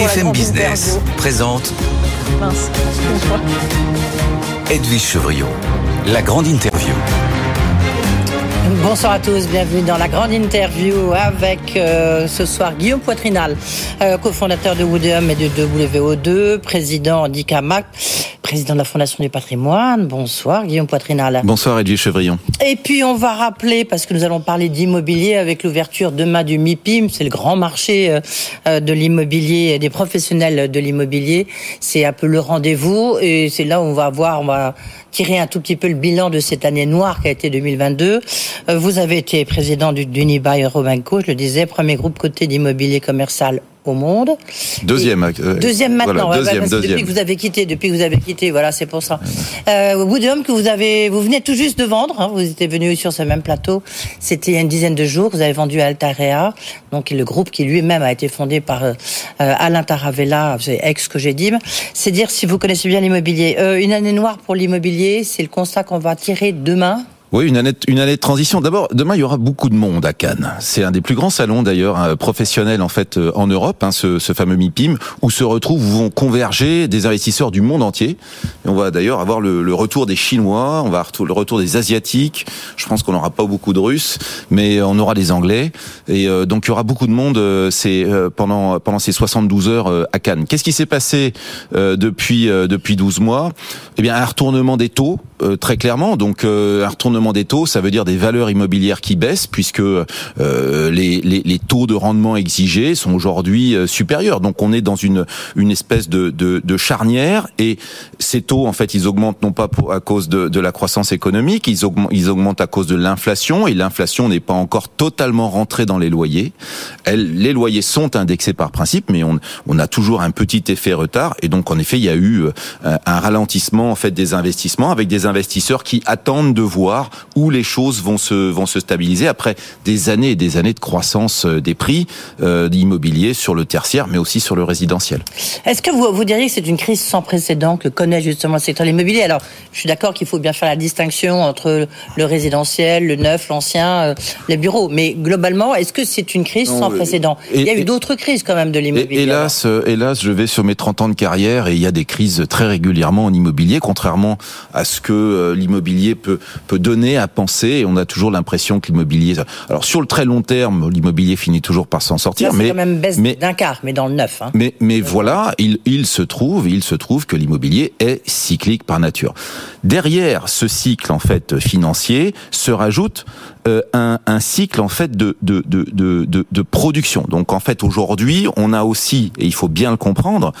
BFM Business présente Mince. Edwige Chevrillon, la grande interview. Bonsoir à tous, bienvenue dans la grande interview avec euh, ce soir Guillaume Poitrinal, euh, cofondateur de Woodium et de WO2, président d'ICAMAC, président de la Fondation du patrimoine. Bonsoir Guillaume Poitrinal. Bonsoir Edwige Chevrillon. Et puis on va rappeler, parce que nous allons parler d'immobilier avec l'ouverture demain du MIPIM, c'est le grand marché euh, euh, de l'immobilier, des professionnels de l'immobilier. C'est un peu le rendez-vous et c'est là où on va voir, on va tirer un tout petit peu le bilan de cette année noire qui a été 2022. Euh, Vous avez été président du d'Unibail Robanco, je le disais, premier groupe coté d'immobilier commercial au monde. Deuxième. Euh, deuxième maintenant. voilà, deuxième, ouais. Depuis que vous avez quitté, depuis que vous avez quitté, voilà, c'est pour ça. Euh, Woodium que vous avez, vous venez tout juste de vendre. Hein, vous étiez venu sur ce même plateau. C'était il y a une dizaine de jours. Vous avez vendu à Altarea, donc le groupe qui lui-même a été fondé par euh, Alain Taravella, ex que j'ai dit. C'est dire si vous connaissez bien l'immobilier. Euh, une année noire pour l'immobilier, c'est le constat qu'on va tirer demain. Oui, une année, une année de transition. D'abord, demain, il y aura beaucoup de monde à Cannes. C'est un des plus grands salons, d'ailleurs, euh, professionnels, en fait, euh, en Europe, hein, ce, ce fameux MIPIM, où se retrouvent, où vont converger des investisseurs du monde entier. Et on va d'ailleurs avoir le, le retour des Chinois, on va avoir le retour des Asiatiques. Je pense qu'on n'aura pas beaucoup de Russes, mais on aura des Anglais. Et euh, donc, il y aura beaucoup de monde euh, c'est, euh, pendant, pendant ces 72 heures euh, à Cannes. Qu'est-ce qui s'est passé depuis, depuis 12 mois? Eh bien, un retournement des taux, euh, très clairement. Donc, euh, un retournement des taux, ça veut dire des valeurs immobilières qui baissent, puisque euh, les, les, les taux de rendement exigés sont aujourd'hui euh, supérieurs. Donc, on est dans une, une espèce de, de, de charnière, et ces taux, en fait, ils augmentent non pas pour, à cause de, de la croissance économique, ils augmentent, ils augmentent à cause de l'inflation, et l'inflation n'est pas encore totalement rentrée dans les loyers. Elle, les loyers sont indexés par principe, mais on, on a toujours un petit effet retard, et donc en effet, il y a eu euh, un ralentissement en fait des investissements avec des investisseurs qui attendent de voir où les choses vont se vont se stabiliser après des années et des années de croissance euh, des prix euh, d'immobilier sur le tertiaire, mais aussi sur le résidentiel. Est-ce que vous, vous diriez que c'est une crise sans précédent que connaît justement le secteur immobilier Alors, je suis d'accord qu'il faut bien faire la distinction entre le résidentiel, le neuf, l'ancien, euh, les bureaux. Mais globalement, est-ce que c'est une crise sans euh, précédent? et- Il y a eu d'autres crises quand même de l'immobilier. hélas, hélas, je vais sur mes 30 ans de carrière et il y a des crises très régulièrement en immobilier, contrairement à ce que euh, l'immobilier peut peut donner à penser. Et on a toujours l'impression que l'immobilier. Alors sur le très long terme, l'immobilier finit toujours par s'en Là, sortir, c'est mais quand même baisse mais d'un quart, mais dans le neuf. Hein. mais, mais voilà, il, il se trouve, il se trouve que l'immobilier est cyclique par nature. Derrière ce cycle en fait financier se rajoute euh, un, un cycle en fait de, de, de, de, de, de production. Donc en fait aujourd'hui, on a aussi, et il faut bien le comprendre,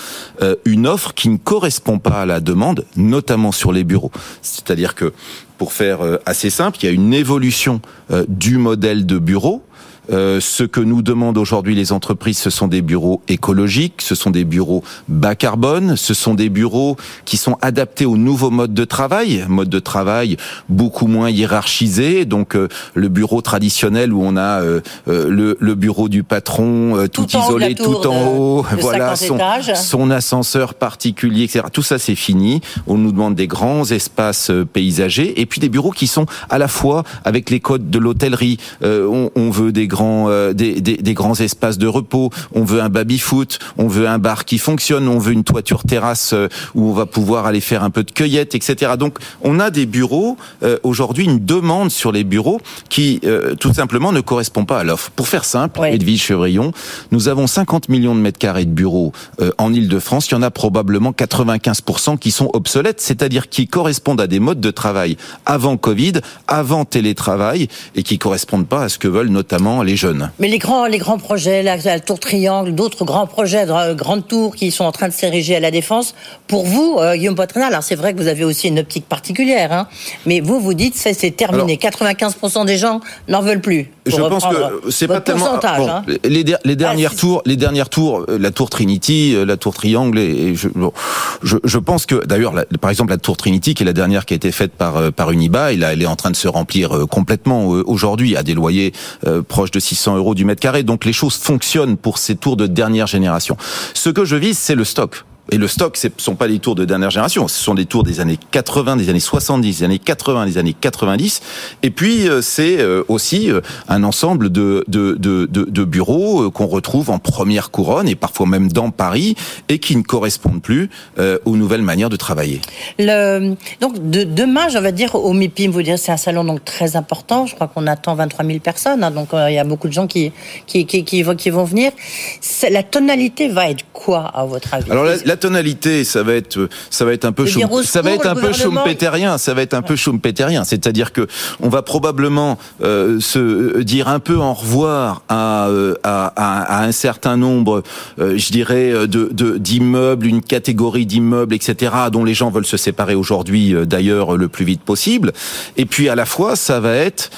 euh, une offre qui ne correspond pas à la demande, notamment sur les bureaux. C'est-à-dire que pour faire euh, assez simple, il y a une évolution euh, du modèle de bureau. Euh, ce que nous demandent aujourd'hui les entreprises, ce sont des bureaux écologiques, ce sont des bureaux bas carbone, ce sont des bureaux qui sont adaptés aux nouveaux modes de travail, mode de travail beaucoup moins hiérarchisé. Donc euh, le bureau traditionnel où on a euh, euh, le, le bureau du patron euh, tout, Tout isolé, tout en haut, de voilà 50 son, son ascenseur particulier, etc. Tout ça c'est fini. On nous demande des grands espaces paysagers et puis des bureaux qui sont à la fois avec les codes de l'hôtellerie. On, on veut des grands, euh, des, des, des grands espaces de repos. On veut un baby foot. On veut un bar qui fonctionne. On veut une toiture terrasse euh, où on va pouvoir aller faire un peu de cueillette, etc. Donc on a des bureaux euh, aujourd'hui une demande sur les bureaux qui euh, tout simplement ne correspond pas à l'offre. Pour faire simple, Ouais. Edwige Chevrillon, nous avons 50 millions de mètres carrés de bureaux en Île-de-France. Il y en a probablement 95% qui sont obsolètes, c'est-à-dire qui correspondent à des modes de travail avant Covid, avant télétravail, et qui correspondent pas à ce que veulent notamment les jeunes. Mais les grands, les grands projets, la, la tour triangle, d'autres grands projets, de euh, grandes tours qui sont en train de s'ériger à la défense. Pour vous, euh, Guillaume Poitrinal, alors c'est vrai que vous avez aussi une optique particulière, hein, mais vous vous dites c'est terminé. 95% des gens n'en veulent plus. Je pense que c'est pas tellement bon, hein. les, der- les dernières Ah, si. tours, les dernières tours, euh, la tour Trinity, la tour Triangle, et, je, bon, je, je pense que d'ailleurs, par exemple, la tour Trinity, qui est la dernière qui a été faite par par Unibail, là, elle est en train de se remplir complètement aujourd'hui à des loyers euh, de 600 euros du mètre carré. Donc les choses fonctionnent pour ces tours de dernière génération. Ce que je vise, c'est le stock. Et le stock, ce ne sont pas les tours de dernière génération, ce sont des tours des années 80, des années 70, des années 80, des années 90. Et puis, euh, c'est euh, aussi euh, un ensemble de, de, de, de bureaux qu'on retrouve en première couronne et parfois même dans Paris et qui ne correspondent plus aux nouvelles manières de travailler. Le, donc, de, demain, je vais dire, au MIPIM, vous dire, c'est un salon donc très important. Je crois qu'on attend 23 000 personnes. Hein, donc, il y a beaucoup de gens qui, qui, qui, qui, vont, qui vont venir. La tonalité va être quoi, à votre avis? Alors, la, tonalité, ça va être, ça va être un peu, ça va être un peu schumpeterien. Ça va être un peu schumpeterien. C'est-à-dire que on va probablement euh, se euh, dire un peu au revoir à, euh, à, à, un certain nombre, je dirais, de d'immeubles, une catégorie d'immeubles, etc., dont les gens veulent se séparer aujourd'hui, d'ailleurs, le plus vite possible. Et puis à la fois, ça va être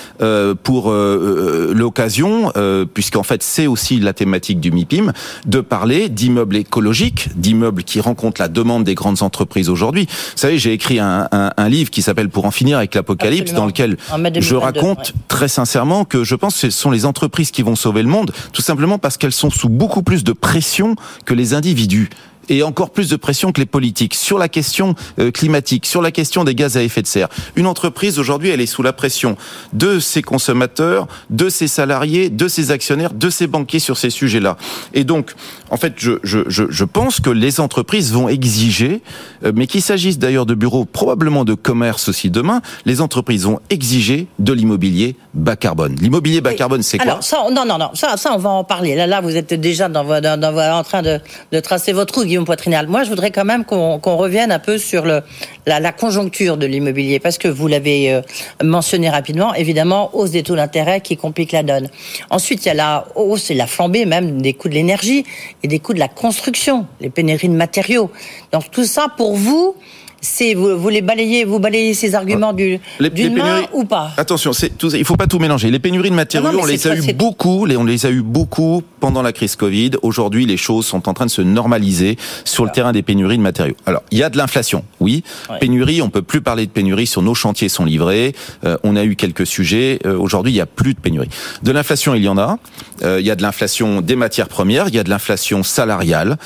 pour l'occasion, puisqu'en fait c'est aussi la thématique du MIPIM, de parler d'immeubles écologiques, d'immeubles qui rencontrent la demande des grandes entreprises aujourd'hui. Vous savez, j'ai écrit un, un, un, livre qui s'appelle Pour en finir avec l'apocalypse, dans lequel je raconte très sincèrement que je pense que ce sont les entreprises qui vont sauver le monde, tout simplement parce qu'elles sont sous beaucoup plus de pression que les individus et encore plus de pression que les politiques sur la question euh, climatique, sur la question des gaz à effet de serre. Une entreprise aujourd'hui, elle est sous la pression de ses consommateurs, de ses salariés, de ses actionnaires, de ses banquiers sur ces sujets-là. Et donc, en fait, je, je, je, pense que les entreprises vont exiger, euh, mais qu'il s'agisse d'ailleurs de bureaux, probablement de commerce aussi demain, les entreprises vont exiger de l'immobilier bas carbone. L'immobilier bas carbone, c'est quoi Alors ça, non, non, non, ça, ça, on va en parler. Là, là, vous êtes déjà dans, dans, dans en train de, de tracer votre route Poitrinal. Moi, je voudrais quand même qu'on revienne un peu sur le, la, conjoncture de l'immobilier, parce que vous l'avez euh, mentionné rapidement, évidemment, hausse des taux d'intérêt qui complique la donne. Ensuite, il y a la hausse et la flambée même des coûts de l'énergie et des coûts de la construction, les pénuries de matériaux. Donc tout ça, pour vous, c'est vous, vous, les balayez, vous balayez ces arguments du d'une main ou pas Attention, c'est tout, il faut pas tout mélanger. Les pénuries de matériaux, on les a eu beaucoup, on les a eu beaucoup pendant la crise Covid. Aujourd'hui, les choses sont en train de se normaliser sur le terrain des pénuries de matériaux. Alors, il y a de l'inflation, oui. Pénurie, on peut plus parler de pénurie sur nos chantiers sont livrés. Euh, on a eu quelques sujets. Euh, aujourd'hui, il y a plus de pénurie. De l'inflation, il y en a. Euh, il y a de l'inflation des matières premières, il y a de l'inflation salariale,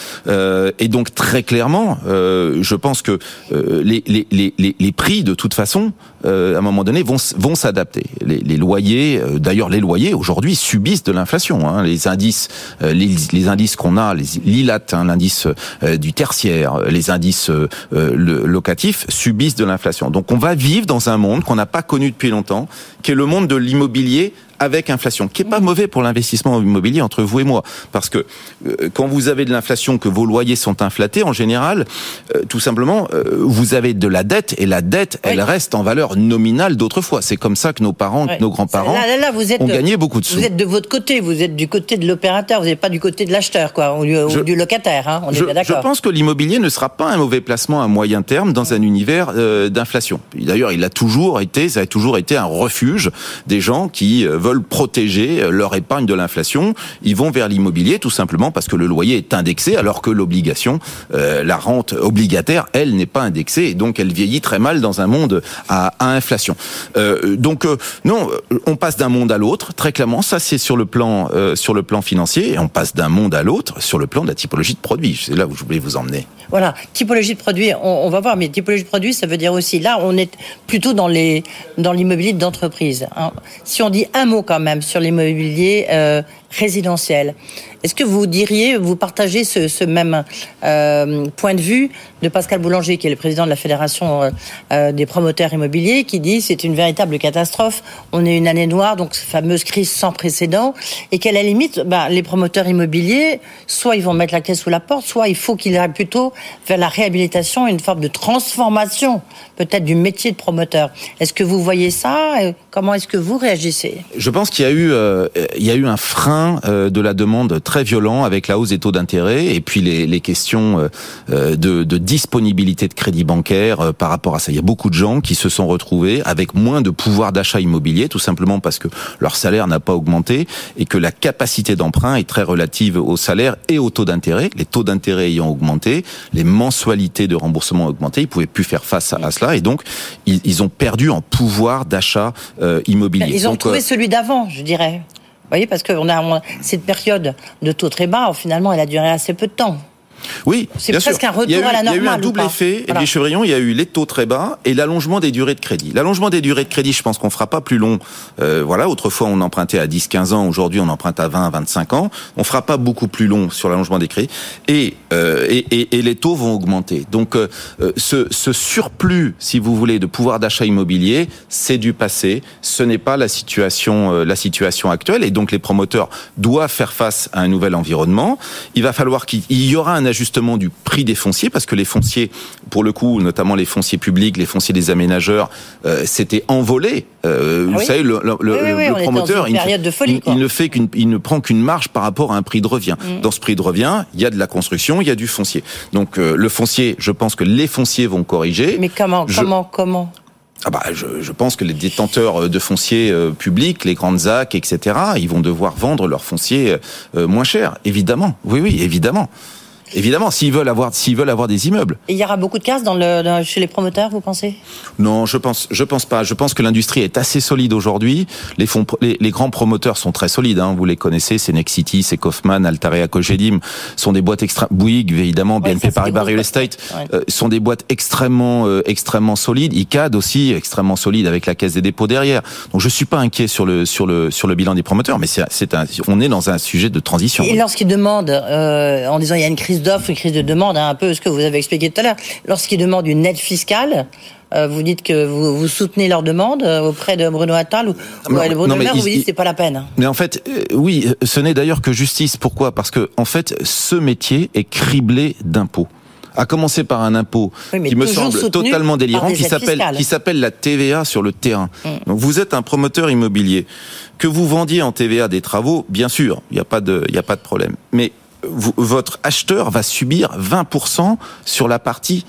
et donc très clairement, je pense que les, les, les, les, prix, de toute façon, euh, à un moment donné, vont, vont s'adapter. Les, les, loyers, euh, d'ailleurs, les loyers aujourd'hui subissent de l'inflation. Hein. Les indices, euh, les, les, indices qu'on a, les l'ILAT, hein, l'indice du tertiaire, les indices locatifs subissent de l'inflation. Donc, on va vivre dans un monde qu'on n'a pas connu depuis longtemps, qui est le monde de l'immobilier avec inflation, qui est pas mauvais pour l'investissement immobilier entre vous et moi, parce que euh, quand vous avez de l'inflation, que vos loyers sont inflatés, en général, euh, tout simplement, euh, vous avez de la dette et la dette, elle reste en valeur nominale d'autrefois. C'est comme ça que nos parents, nos grands-parents ont gagné beaucoup de sous. Vous êtes de votre côté, vous êtes du côté de l'opérateur, vous n'êtes pas du côté de l'acheteur, quoi, ou, du locataire. Hein, on est d'accord. Je pense que l'immobilier ne sera pas un mauvais placement à moyen terme dans un univers d'inflation. D'ailleurs, il a toujours été, ça a toujours été un refuge des gens qui veulent protéger euh, leur épargne de l'inflation, ils vont vers l'immobilier tout simplement parce que le loyer est indexé alors que l'obligation, euh, la rente obligataire, elle n'est pas indexée et donc elle vieillit très mal dans un monde à, inflation. Euh, donc non, on passe d'un monde à l'autre très clairement. Ça c'est sur le plan sur le plan financier on passe d'un monde à l'autre sur le plan de la typologie de produits. C'est là où je voulais vous emmener. Voilà, typologie de produits, on, va voir, mais typologie de produits, ça veut dire aussi là, on est plutôt dans les dans l'immobilier d'entreprise. Hein. Si on dit un mot quand même sur l'immobilier euh, résidentiel. Est-ce que vous diriez, vous partagez ce, même euh, point de vue de Pascal Boulanger, qui est le président de la Fédération euh, euh, des promoteurs immobiliers, qui dit c'est une véritable catastrophe, on est une année noire, donc fameuse crise sans précédent, et qu'à la limite, bah, les promoteurs immobiliers, soit ils vont mettre la clé sous la porte, soit il faut qu'ils aillent plutôt vers la réhabilitation, une forme de transformation peut-être du métier de promoteur. Est-ce que vous voyez ça Comment est-ce que vous réagissez? Je pense qu'il y eu, y a eu un frein de la demande très violent avec la hausse des taux d'intérêt et puis les, les questions euh, euh, de, de, disponibilité de crédit bancaire euh, par rapport à ça. Il y a beaucoup de gens qui se sont retrouvés avec moins de pouvoir d'achat immobilier, tout simplement parce que leur salaire n'a pas augmenté et que la capacité d'emprunt est très relative au salaire et au taux d'intérêt. Les taux d'intérêt ayant augmenté, les mensualités de remboursement ont augmenté, ils pouvaient plus faire face à, cela et donc ils, ils, ont perdu en pouvoir d'achat immobilier. Ils ont trouvé celui d'avant, je dirais. Vous voyez, parce que on a, cette période de taux très bas, finalement, elle a duré assez peu de temps. Oui, C'est bien sûr. presque un retour eu, à la Il y a eu un normale, ou double effet. Voilà. Et Chevrillon, il y a eu les taux très bas et l'allongement des durées de crédit. L'allongement des durées de crédit, je pense qu'on fera pas plus long. Euh, voilà, autrefois on empruntait à 10, 15 ans. Aujourd'hui, on emprunte à 20, 25 ans. On fera pas beaucoup plus long sur l'allongement des crédits. Et, euh, et, et, et les taux vont augmenter. Donc, euh, euh, ce, ce surplus, si vous voulez, de pouvoir d'achat immobilier, c'est du passé. Ce n'est pas la situation, euh, la situation actuelle. Et donc, les promoteurs doivent faire face à un nouvel environnement. Il va falloir qu'il il y aura un ajustement du prix des fonciers parce que les fonciers, pour le coup, notamment les fonciers publics, les fonciers des aménageurs, euh, s'étaient envolés. Euh, vous Ah oui savez, le, Oui, oui, promoteur, il, période de folie, il- quoi. il ne fait qu'une, il ne prend qu'une marge par rapport à un prix de revient. Mm. Dans ce prix de revient, il y a de la construction, il y a du foncier. Donc euh, le foncier, je pense que les fonciers vont corriger. Mais comment, Je- comment, comment? Ah bah, je, je pense que les détenteurs de fonciers euh, publics, les grandes ZAC, etc., ils vont devoir vendre leur foncier euh, moins cher, évidemment. Oui, oui, évidemment. Évidemment, s'ils veulent avoir, s'ils veulent avoir des immeubles. Et il y aura beaucoup de casse dans le, dans- chez les promoteurs, vous pensez? Non, je pense, je pense pas. Je pense que l'industrie est assez solide aujourd'hui. Les fonds, les, les grands promoteurs sont très solides. Hein. Vous les connaissez, c'est Nexity, c'est Kaufman, Altarea, Cogedim, sont des boîtes extra. Bouygues, évidemment, Ouais, BNP Paribas Real Estate, boîtes, euh, sont des boîtes extrêmement, euh, extrêmement solides. ICAD aussi, extrêmement solide avec la Caisse des dépôts derrière. Donc, je suis pas inquiet sur le, sur le, sur le bilan des promoteurs, mais c'est, on est dans un sujet de transition. Et lorsqu'ils demandent, euh, en disant il y a une crise d'offre, une crise de demande, hein, un peu ce que vous avez expliqué tout à l'heure, lorsqu'ils demandent une aide fiscale, euh, vous dites que vous, vous soutenez leur demande euh, auprès de Bruno Attal ou, Non, Bruno non, Maire, il- vous dites c'est pas la peine. Mais en fait, euh, oui, ce n'est d'ailleurs que justice. Pourquoi? Parce que en fait, ce métier est criblé d'impôts. À commencer par un impôt Oui, qui me semble totalement délirant, qui s'appelle. Mm. qui s'appelle la TVA sur le terrain. Donc vous êtes un promoteur immobilier, que vous vendiez en TVA des travaux, bien sûr, il n'y a pas de il y a pas de problème. Mais votre acheteur va subir 20% sur la partie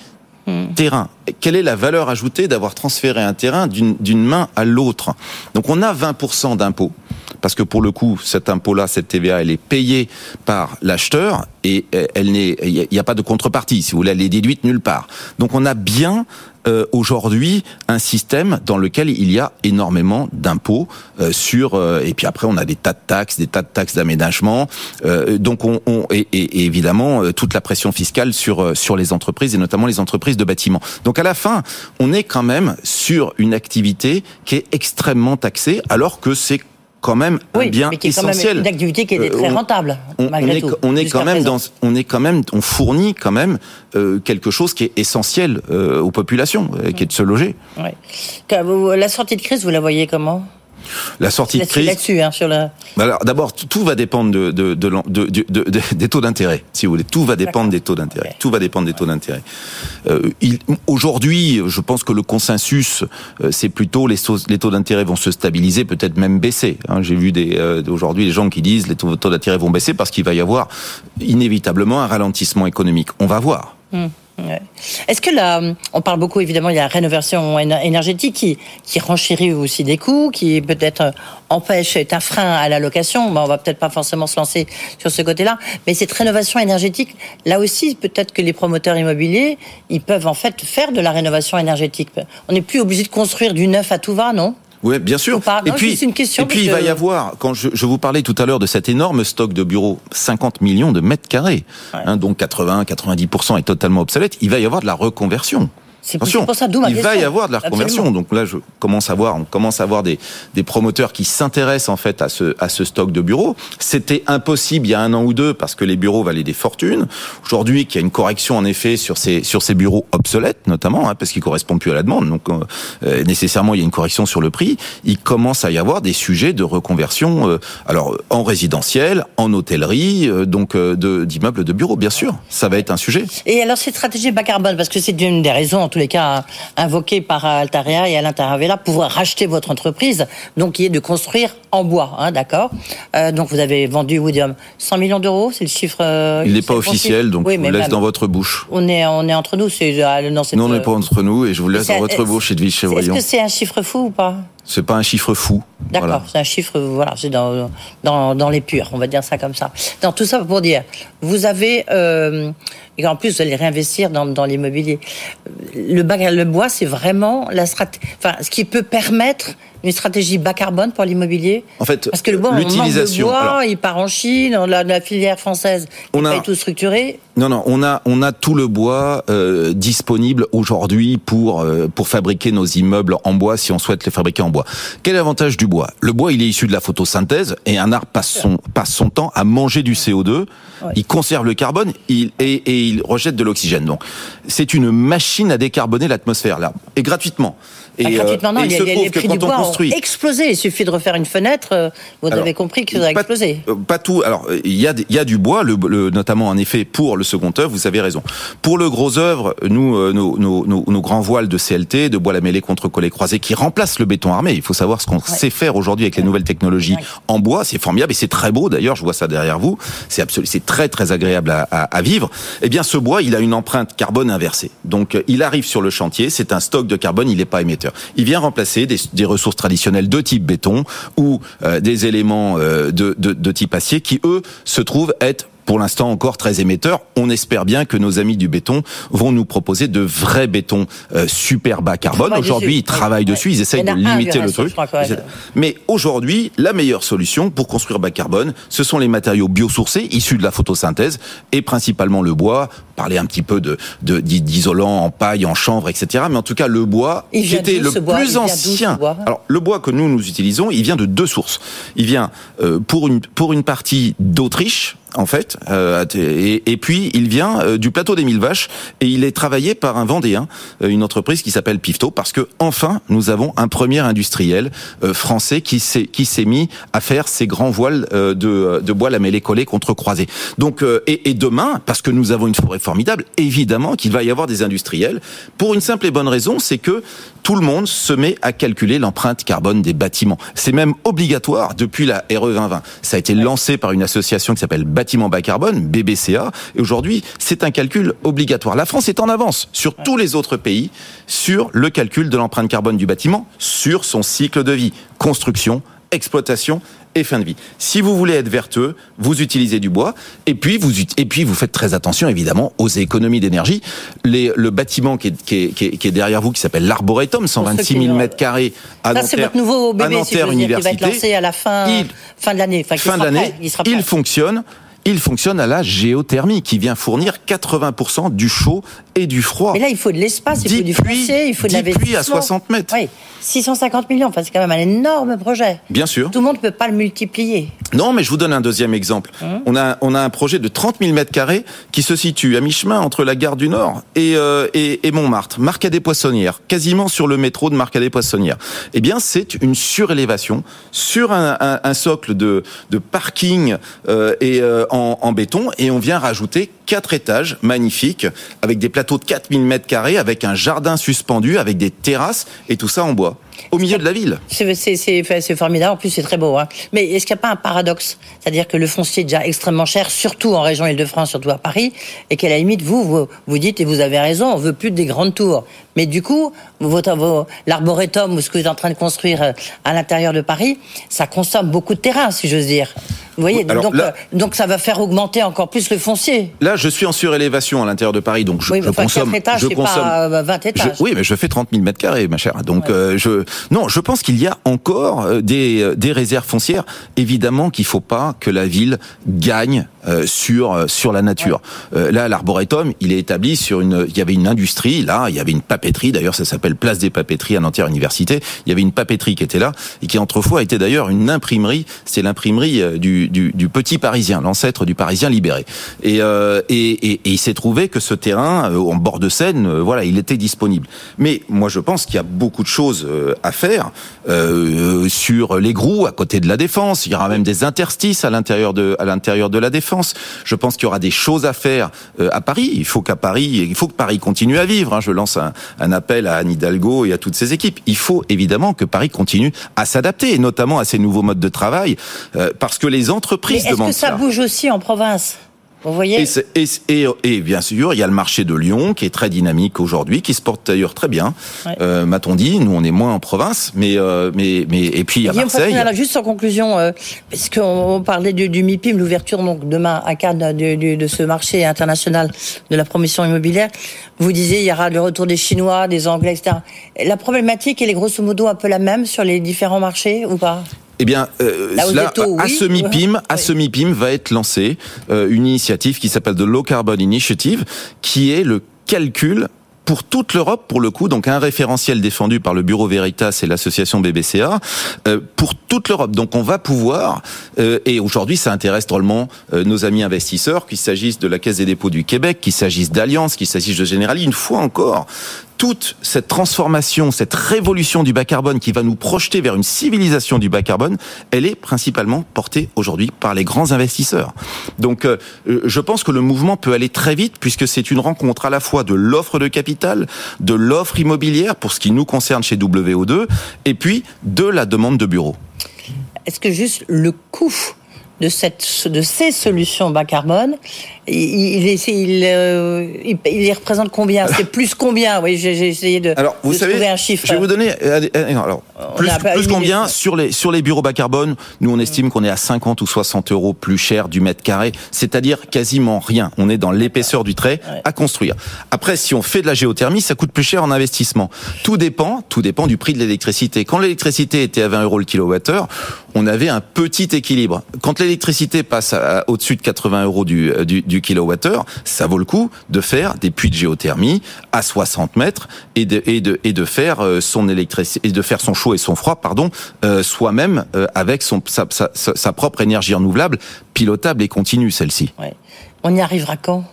Mm. terrain. Quelle est la valeur ajoutée d'avoir transféré un terrain d'une d'une main à l'autre? Donc on a 20% d'impôt parce que pour le coup, cet impôt-là, cette TVA, elle est payée par l'acheteur et euh, elle n'est, il n'y a pas de contrepartie. Si vous voulez, elle est déduite nulle part. Donc on a bien euh, aujourd'hui un système dans lequel il y a énormément d'impôts euh, sur euh, et puis après on a des tas de taxes, des tas de taxes d'aménagement. Euh, donc on, on et, évidemment euh, toute la pression fiscale sur sur les entreprises et notamment les entreprises de bâtiment. Donc à la fin, on est quand même sur une activité qui est extrêmement taxée alors que c'est quand même un Oui, bien mais qui est quand essentiel. même une activité qui était Euh, très on- rentable, on, est, tout. on est jusqu'à quand même présent. dans, on est quand même, on fournit quand même euh, quelque chose qui est essentiel euh, aux populations, euh, qui est de se loger. Ouais. La sortie de crise, vous la voyez comment? La sortie de crise. là-dessus, hein, sur Alors d'abord, tout- va dépendre de, de, de, des taux d'intérêt, si vous voulez. Tout va dépendre des taux d'intérêt. Tout va dépendre des taux d'intérêt. Euh, Aujourd'hui, je pense que le consensus, euh, c'est plutôt les taux, les taux d'intérêt vont se stabiliser, peut-être même baisser. hein. J'ai vu des euh, aujourd'hui les gens qui disent les taux, taux d'intérêt vont baisser parce qu'il va y avoir inévitablement un ralentissement économique. On va voir. Hum, ouais. Est-ce que là, on parle beaucoup évidemment, il y a la rénovation éner- énergétique qui, qui renchérit aussi des coûts, qui peut-être euh, empêche, est un frein à la location. Bon, on va peut-être pas forcément se lancer sur ce côté-là, mais cette rénovation énergétique, là aussi, peut-être que les promoteurs immobiliers, ils peuvent en fait faire de la rénovation énergétique. On n'est plus obligé de construire du neuf à tout va, non? Oui, bien sûr. Et Non, puis, juste une question, et puis il va y avoir, quand je, je vous parlais tout à l'heure de cet énorme stock de bureaux, 50 millions de mètres carrés, hein, dont 80-90% est totalement obsolète, il va y avoir de la reconversion. C'est pour ça, d'où ma il va y avoir de la reconversion. Absolument. Donc là, je commence à voir, on commence à voir des, des promoteurs qui s'intéressent en fait à ce, à ce stock de bureaux. C'était impossible il y a un an ou deux parce que les bureaux valaient des fortunes. Aujourd'hui, qu'il y a une correction en effet sur ces, sur ces bureaux obsolètes, notamment, hein, parce qu'ils correspondent plus à la demande. Donc euh, euh, nécessairement, il y a une correction sur le prix. Il commence à y avoir des sujets de reconversion, euh, alors en résidentiel, en hôtellerie, euh, donc euh, de- d'immeubles de bureaux, bien sûr. Ça va être un sujet. Et alors cette stratégie bas carbone, parce que c'est une des raisons, en tous les cas, invoquées par Altaria et Alain Taravella, pouvoir racheter votre entreprise, donc qui est de construire en bois, hein, d'accord? Euh, Donc vous avez vendu Woodium 100 millions d'euros, c'est le chiffre. euh, Il n'est pas officiel, donc oui, je mais vous laisse même, dans votre bouche. On est, on est entre nous, c'est euh, non, Non, on n'est pas entre nous et je vous laisse dans votre bouche, Edwige Est-ce Chevrillon. que c'est un chiffre fou ou pas? C'est pas un chiffre fou. D'accord, Voilà. c'est un chiffre, voilà, c'est dans, dans, dans les purs, on va dire ça comme ça. Dans tout ça pour dire, vous avez, euh, et en plus vous allez réinvestir dans, dans l'immobilier. Le, le bois, c'est vraiment la stratégie, enfin, ce qui peut permettre une stratégie bas carbone pour l'immobilier En fait, Parce que le bois, l'utilisation. On manque de bois, il part en Chine, on a la filière française, on a tout structuré. Non, non, on a on a tout le bois euh, disponible aujourd'hui pour euh, pour fabriquer nos immeubles en bois si on souhaite les fabriquer en bois. Quel est l'avantage du bois? Le bois, il est issu de la photosynthèse et un arbre passe son passe son temps à manger du CO2. Il conserve le carbone il, et, et il rejette de l'oxygène. Donc, c'est une machine à décarboner l'atmosphère là et gratuitement. Et, euh, non, et il il se trouve les que quand du on bois construit, ont explosé. Il suffit de refaire une fenêtre, euh, vous Alors, avez compris que ça a pas- explosé. euh, Pas tout. Alors, il y a, il y a du bois, le, le- notamment en effet pour le second œuvre. Vous avez raison. Pour le gros œuvre, nous, euh, nos, nos, nos, nos grands voiles de CLT, de bois lamellé contre collets croisés, qui remplacent le béton armé. Il faut savoir ce qu'on sait faire aujourd'hui avec les nouvelles technologies Ouais. en bois. C'est formidable et c'est très beau. D'ailleurs, je vois ça derrière vous. C'est absolument, c'est très très agréable à, à, à vivre. Eh bien, ce bois, il a une empreinte carbone inversée. Donc, euh, il arrive sur le chantier. C'est un stock de carbone. Il n'est pas émetteur. Il vient remplacer des, ressources traditionnelles de type béton ou euh, des éléments euh, de type acier qui eux se trouvent être pour l'instant encore très émetteurs. On espère bien que nos amis du béton vont nous proposer de vrais bétons euh, super bas carbone. Aujourd'hui, ils travaillent Ouais. dessus, ils essayent de limiter le truc. Mais aujourd'hui, la meilleure solution pour construire bas carbone, ce sont les matériaux biosourcés issus de la photosynthèse et principalement le bois. Parler un petit peu de d'isolant en paille, en chanvre, etc. Mais en tout cas, le bois Il qui était le bois? plus ancien. Alors le bois que nous nous utilisons, il vient de deux sources. Il vient euh, pour une pour une partie d'Autriche en fait, euh, et, puis il vient euh, du plateau des Mille Vaches et il est travaillé par un Vendéen, euh, une entreprise qui s'appelle Pifto, parce que enfin nous avons un premier industriel euh, français qui s'est qui s'est mis à faire ces grands voiles de, de bois lamellé collé contre croisés. Donc et, et demain, parce que nous avons une forêt formidable, évidemment qu'il va y avoir des industriels pour une simple et bonne raison, c'est que tout le monde se met à calculer l'empreinte carbone des bâtiments. C'est même obligatoire depuis la RE 2020. Ça a été lancé par une association qui s'appelle Bâtiment Bas Carbone, BBCA, et aujourd'hui, c'est un calcul obligatoire. La France est en avance sur tous les autres pays sur le calcul de l'empreinte carbone du bâtiment, sur son cycle de vie, construction, exploitation et fin de vie. Si vous voulez être vertueux, vous utilisez du bois et puis vous et puis vous faites très attention évidemment aux économies d'énergie. Le bâtiment qui est, qui est- qui est- qui est derrière vous qui s'appelle l'Arboretum, 126 000 mètres carrés à Ça, c'est Nanterre, votre nouveau bébé, Nanterre qui va être lancé à la fin, Il- fin de l'année. Enfin, fin de l'année, il il fonctionne. Il fonctionne à la géothermie qui vient fournir 80% du chaud et du froid. Mais là, il faut de l'espace, il faut du foncier, il faut de l'investissement. à 60 mètres. Oui, 650 millions, enfin, c'est quand même un énorme projet. Bien sûr. Tout le monde ne peut pas le multiplier. Non, mais je vous donne un deuxième exemple. Hum. On a on a un projet de 30 000 mètres carrés qui se situe à mi-chemin entre la gare du Nord et euh, et, et Montmartre, Marcadet Poissonnière, quasiment sur le métro de Marcadet Poissonnière. Eh bien, c'est une surélévation sur un, un, un socle de de parking euh, et euh, en, en béton et on vient rajouter quatre étages magnifiques avec des plateaux de 4000 mètres carrés avec un jardin suspendu avec des terrasses et tout ça en bois au milieu de la ville. C'est formidable, en plus c'est très beau. Hein. Mais est-ce qu'il n'y a pas un paradoxe? C'est-à-dire que le foncier est déjà extrêmement cher, surtout en région Île-de-France, surtout à Paris, et qu'à la limite, vous, vous, vous dites, et vous avez raison, on veut plus des grandes tours. Mais du coup, votre, vos- l'arboretum ou ce que vous êtes en train de construire euh, à l'intérieur de Paris, ça consomme beaucoup de terrain, si j'ose dire. Vous voyez, Alors donc, là- euh, donc ça va faire augmenter encore plus le foncier. Là, je suis en surélévation à l'intérieur de Paris, donc je, Oui, mais je enfin, consomme. étages, je consomme. pas, euh, 20 étages. Je- oui, mais je fais 30 000 mètres carrés, ma chère. Donc, euh, je non, je pense qu'il y a encore des des réserves foncières. Évidemment qu'il faut pas que la ville gagne euh, sur euh, sur la nature. Là, l'arboretum, il est établi sur une. Il y avait une industrie là, il y avait une papeterie. D'ailleurs, ça s'appelle Place des Papeteries à Nanterre Université. Il y avait une papeterie qui était là et qui autrefois était d'ailleurs une imprimerie. C'est l'imprimerie euh, du, du du Petit Parisien, l'ancêtre du Parisien libéré. Et euh, et, et, et il s'est trouvé que ce terrain euh, en bord de Seine, euh, voilà, il était disponible. Mais moi, je pense qu'il y a beaucoup de choses à faire euh, sur les Grous, à côté de la Défense. Il y aura même des interstices à l'intérieur de à l'intérieur de la Défense. Je pense qu'il y aura des choses à faire à Paris. Il faut qu'à Paris, il faut que Paris continue à vivre. hein. Je lance un, un appel à Anne Hidalgo et à toutes ses équipes. Il faut évidemment que Paris continue à s'adapter, et notamment à ces nouveaux modes de travail, euh, parce que les Mais entreprises est-ce demandent que ça bouge aussi en province? Vous voyez et, et, et, bien sûr, il y a le marché de Lyon qui est très dynamique aujourd'hui, qui se porte d'ailleurs très bien. Euh, M'a-t-on dit Nous, on est moins en province, mais euh, mais mais et puis il y a Marseille. Juste en conclusion, euh, parce qu'on parlait du, du MIPIM, l'ouverture donc demain à Cannes de, de, ce marché international de la promotion immobilière. Vous disiez il y aura le retour des Chinois, des Anglais, etc. La problématique elle est grosso modo un peu la même sur les différents marchés ou pas? Eh bien, euh, cela, à ce MIPIM, à ce MIPIM va être lancée euh, une initiative qui s'appelle The Low Carbon Initiative, qui est le calcul pour toute l'Europe, pour le coup, donc un référentiel défendu par le Bureau Veritas et l'association BBCA, euh, pour toute l'Europe. Donc on va pouvoir, euh, et aujourd'hui ça intéresse drôlement euh, nos amis investisseurs, qu'il s'agisse de la Caisse des dépôts du Québec, qu'il s'agisse d'Alliance, qu'il s'agisse de Generali, une fois encore, toute cette transformation, cette révolution du bas carbone qui va nous projeter vers une civilisation du bas carbone, elle est principalement portée aujourd'hui par les grands investisseurs. Donc euh, je pense que le mouvement peut aller très vite puisque c'est une rencontre à la fois de l'offre de capital, de l'offre immobilière pour ce qui nous concerne chez WO2 et puis de la demande de bureaux. Est-ce que juste le coût de, cette, de ces solutions bas carbone, il, il, euh, il, il représente combien? C'est plus combien? Oui, j'ai essayé de, alors, vous savez, trouver un chiffre. Je vais vous donner. Euh, euh, alors, plus, plus combien sur les sur les bureaux bas carbone Nous, on estime qu'on est à 50 ou 60 euros plus cher du mètre carré, c'est-à-dire quasiment rien. On est dans l'épaisseur du trait à construire. Après, si on fait de la géothermie, ça coûte plus cher en investissement. Tout dépend, tout dépend du prix de l'électricité. Quand l'électricité était à 20 euros le kilowattheure, on avait un petit équilibre. Quand l'électricité passe au-dessus de 80 euros du, du, du kilowattheure, ça vaut le coup de faire des puits de géothermie à 60 mètres et de, et de, et de faire euh, son électricité, et de faire son chaud et son froid, pardon, euh, soi-même euh, avec son, sa, sa, sa, propre énergie renouvelable, pilotable et continue celle-ci. Ouais. On y arrivera quand?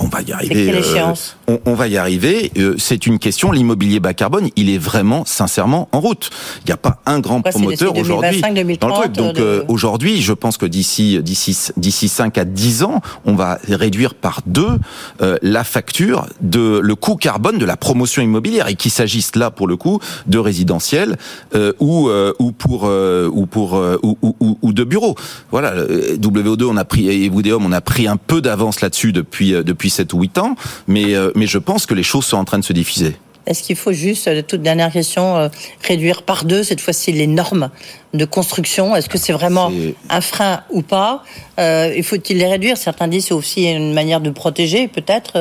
On va y arriver. Euh, on, on, va y arriver. Euh, c'est une question. L'immobilier bas carbone, il est vraiment, sincèrement, en route. Il n'y a pas un grand promoteur aujourd'hui dans le truc. Donc euh, aujourd'hui, je pense que d'ici d'ici d'ici 5 à 10 ans, on va réduire par deux la facture de le coût carbone de la promotion immobilière et qu'il s'agisse là pour le coup de résidentiel ou ou pour ou pour ou, ou, ou, de bureaux. Voilà. WO2, on a pris et Woodéum, on a pris un peu d'avance là-dessus depuis depuis depuis 7 ou 8 ans, mais, euh, mais je pense que les choses sont en train de se diffuser. Est-ce qu'il faut juste, euh, toute dernière question, euh, réduire par deux cette fois-ci les normes de construction? Est-ce que c'est vraiment un frein ou pas? Euh, Il faut-il les réduire? Certains disent c'est aussi une manière de protéger peut-être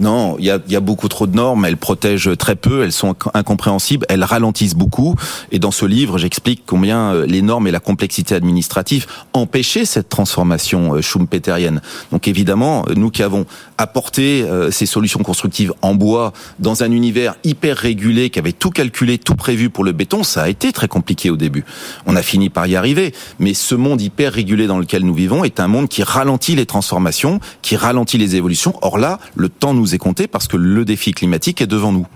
non, il y a, y a, beaucoup trop de normes, elles protègent très peu, elles sont incompréhensibles, elles ralentissent beaucoup. Et dans ce livre, j'explique combien euh, les normes et la complexité administrative empêchaient cette transformation euh, schumpeterienne. Donc évidemment, euh, nous qui avons apporté ces solutions constructives en bois dans un univers hyper régulé, qui avait tout calculé, tout prévu pour le béton, ça a été très compliqué au début. On a fini par y arriver, mais ce monde hyper régulé dans lequel nous vivons est un monde qui ralentit les transformations, qui ralentit les évolutions. Or là, le temps nous est compté parce que le défi climatique est devant nous.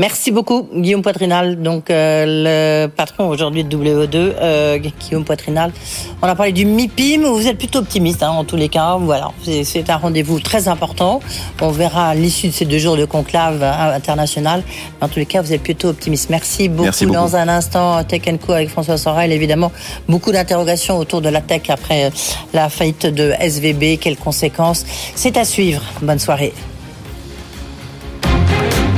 Merci beaucoup, Guillaume Poitrinal, donc euh, le patron aujourd'hui de WO2, euh, Guillaume Poitrinal. On a parlé du MIPIM, vous êtes plutôt optimiste hein, en tous les cas. Voilà, c'est un rendez-vous très important. On verra l'issue de ces deux jours de conclave euh, international. En tous les cas, vous êtes plutôt optimiste. Merci beaucoup. Merci beaucoup. Dans un instant, Tech Co avec François Sorel, évidemment, beaucoup d'interrogations autour de la tech après la faillite de SVB. Quelles conséquences? C'est à suivre. Bonne soirée.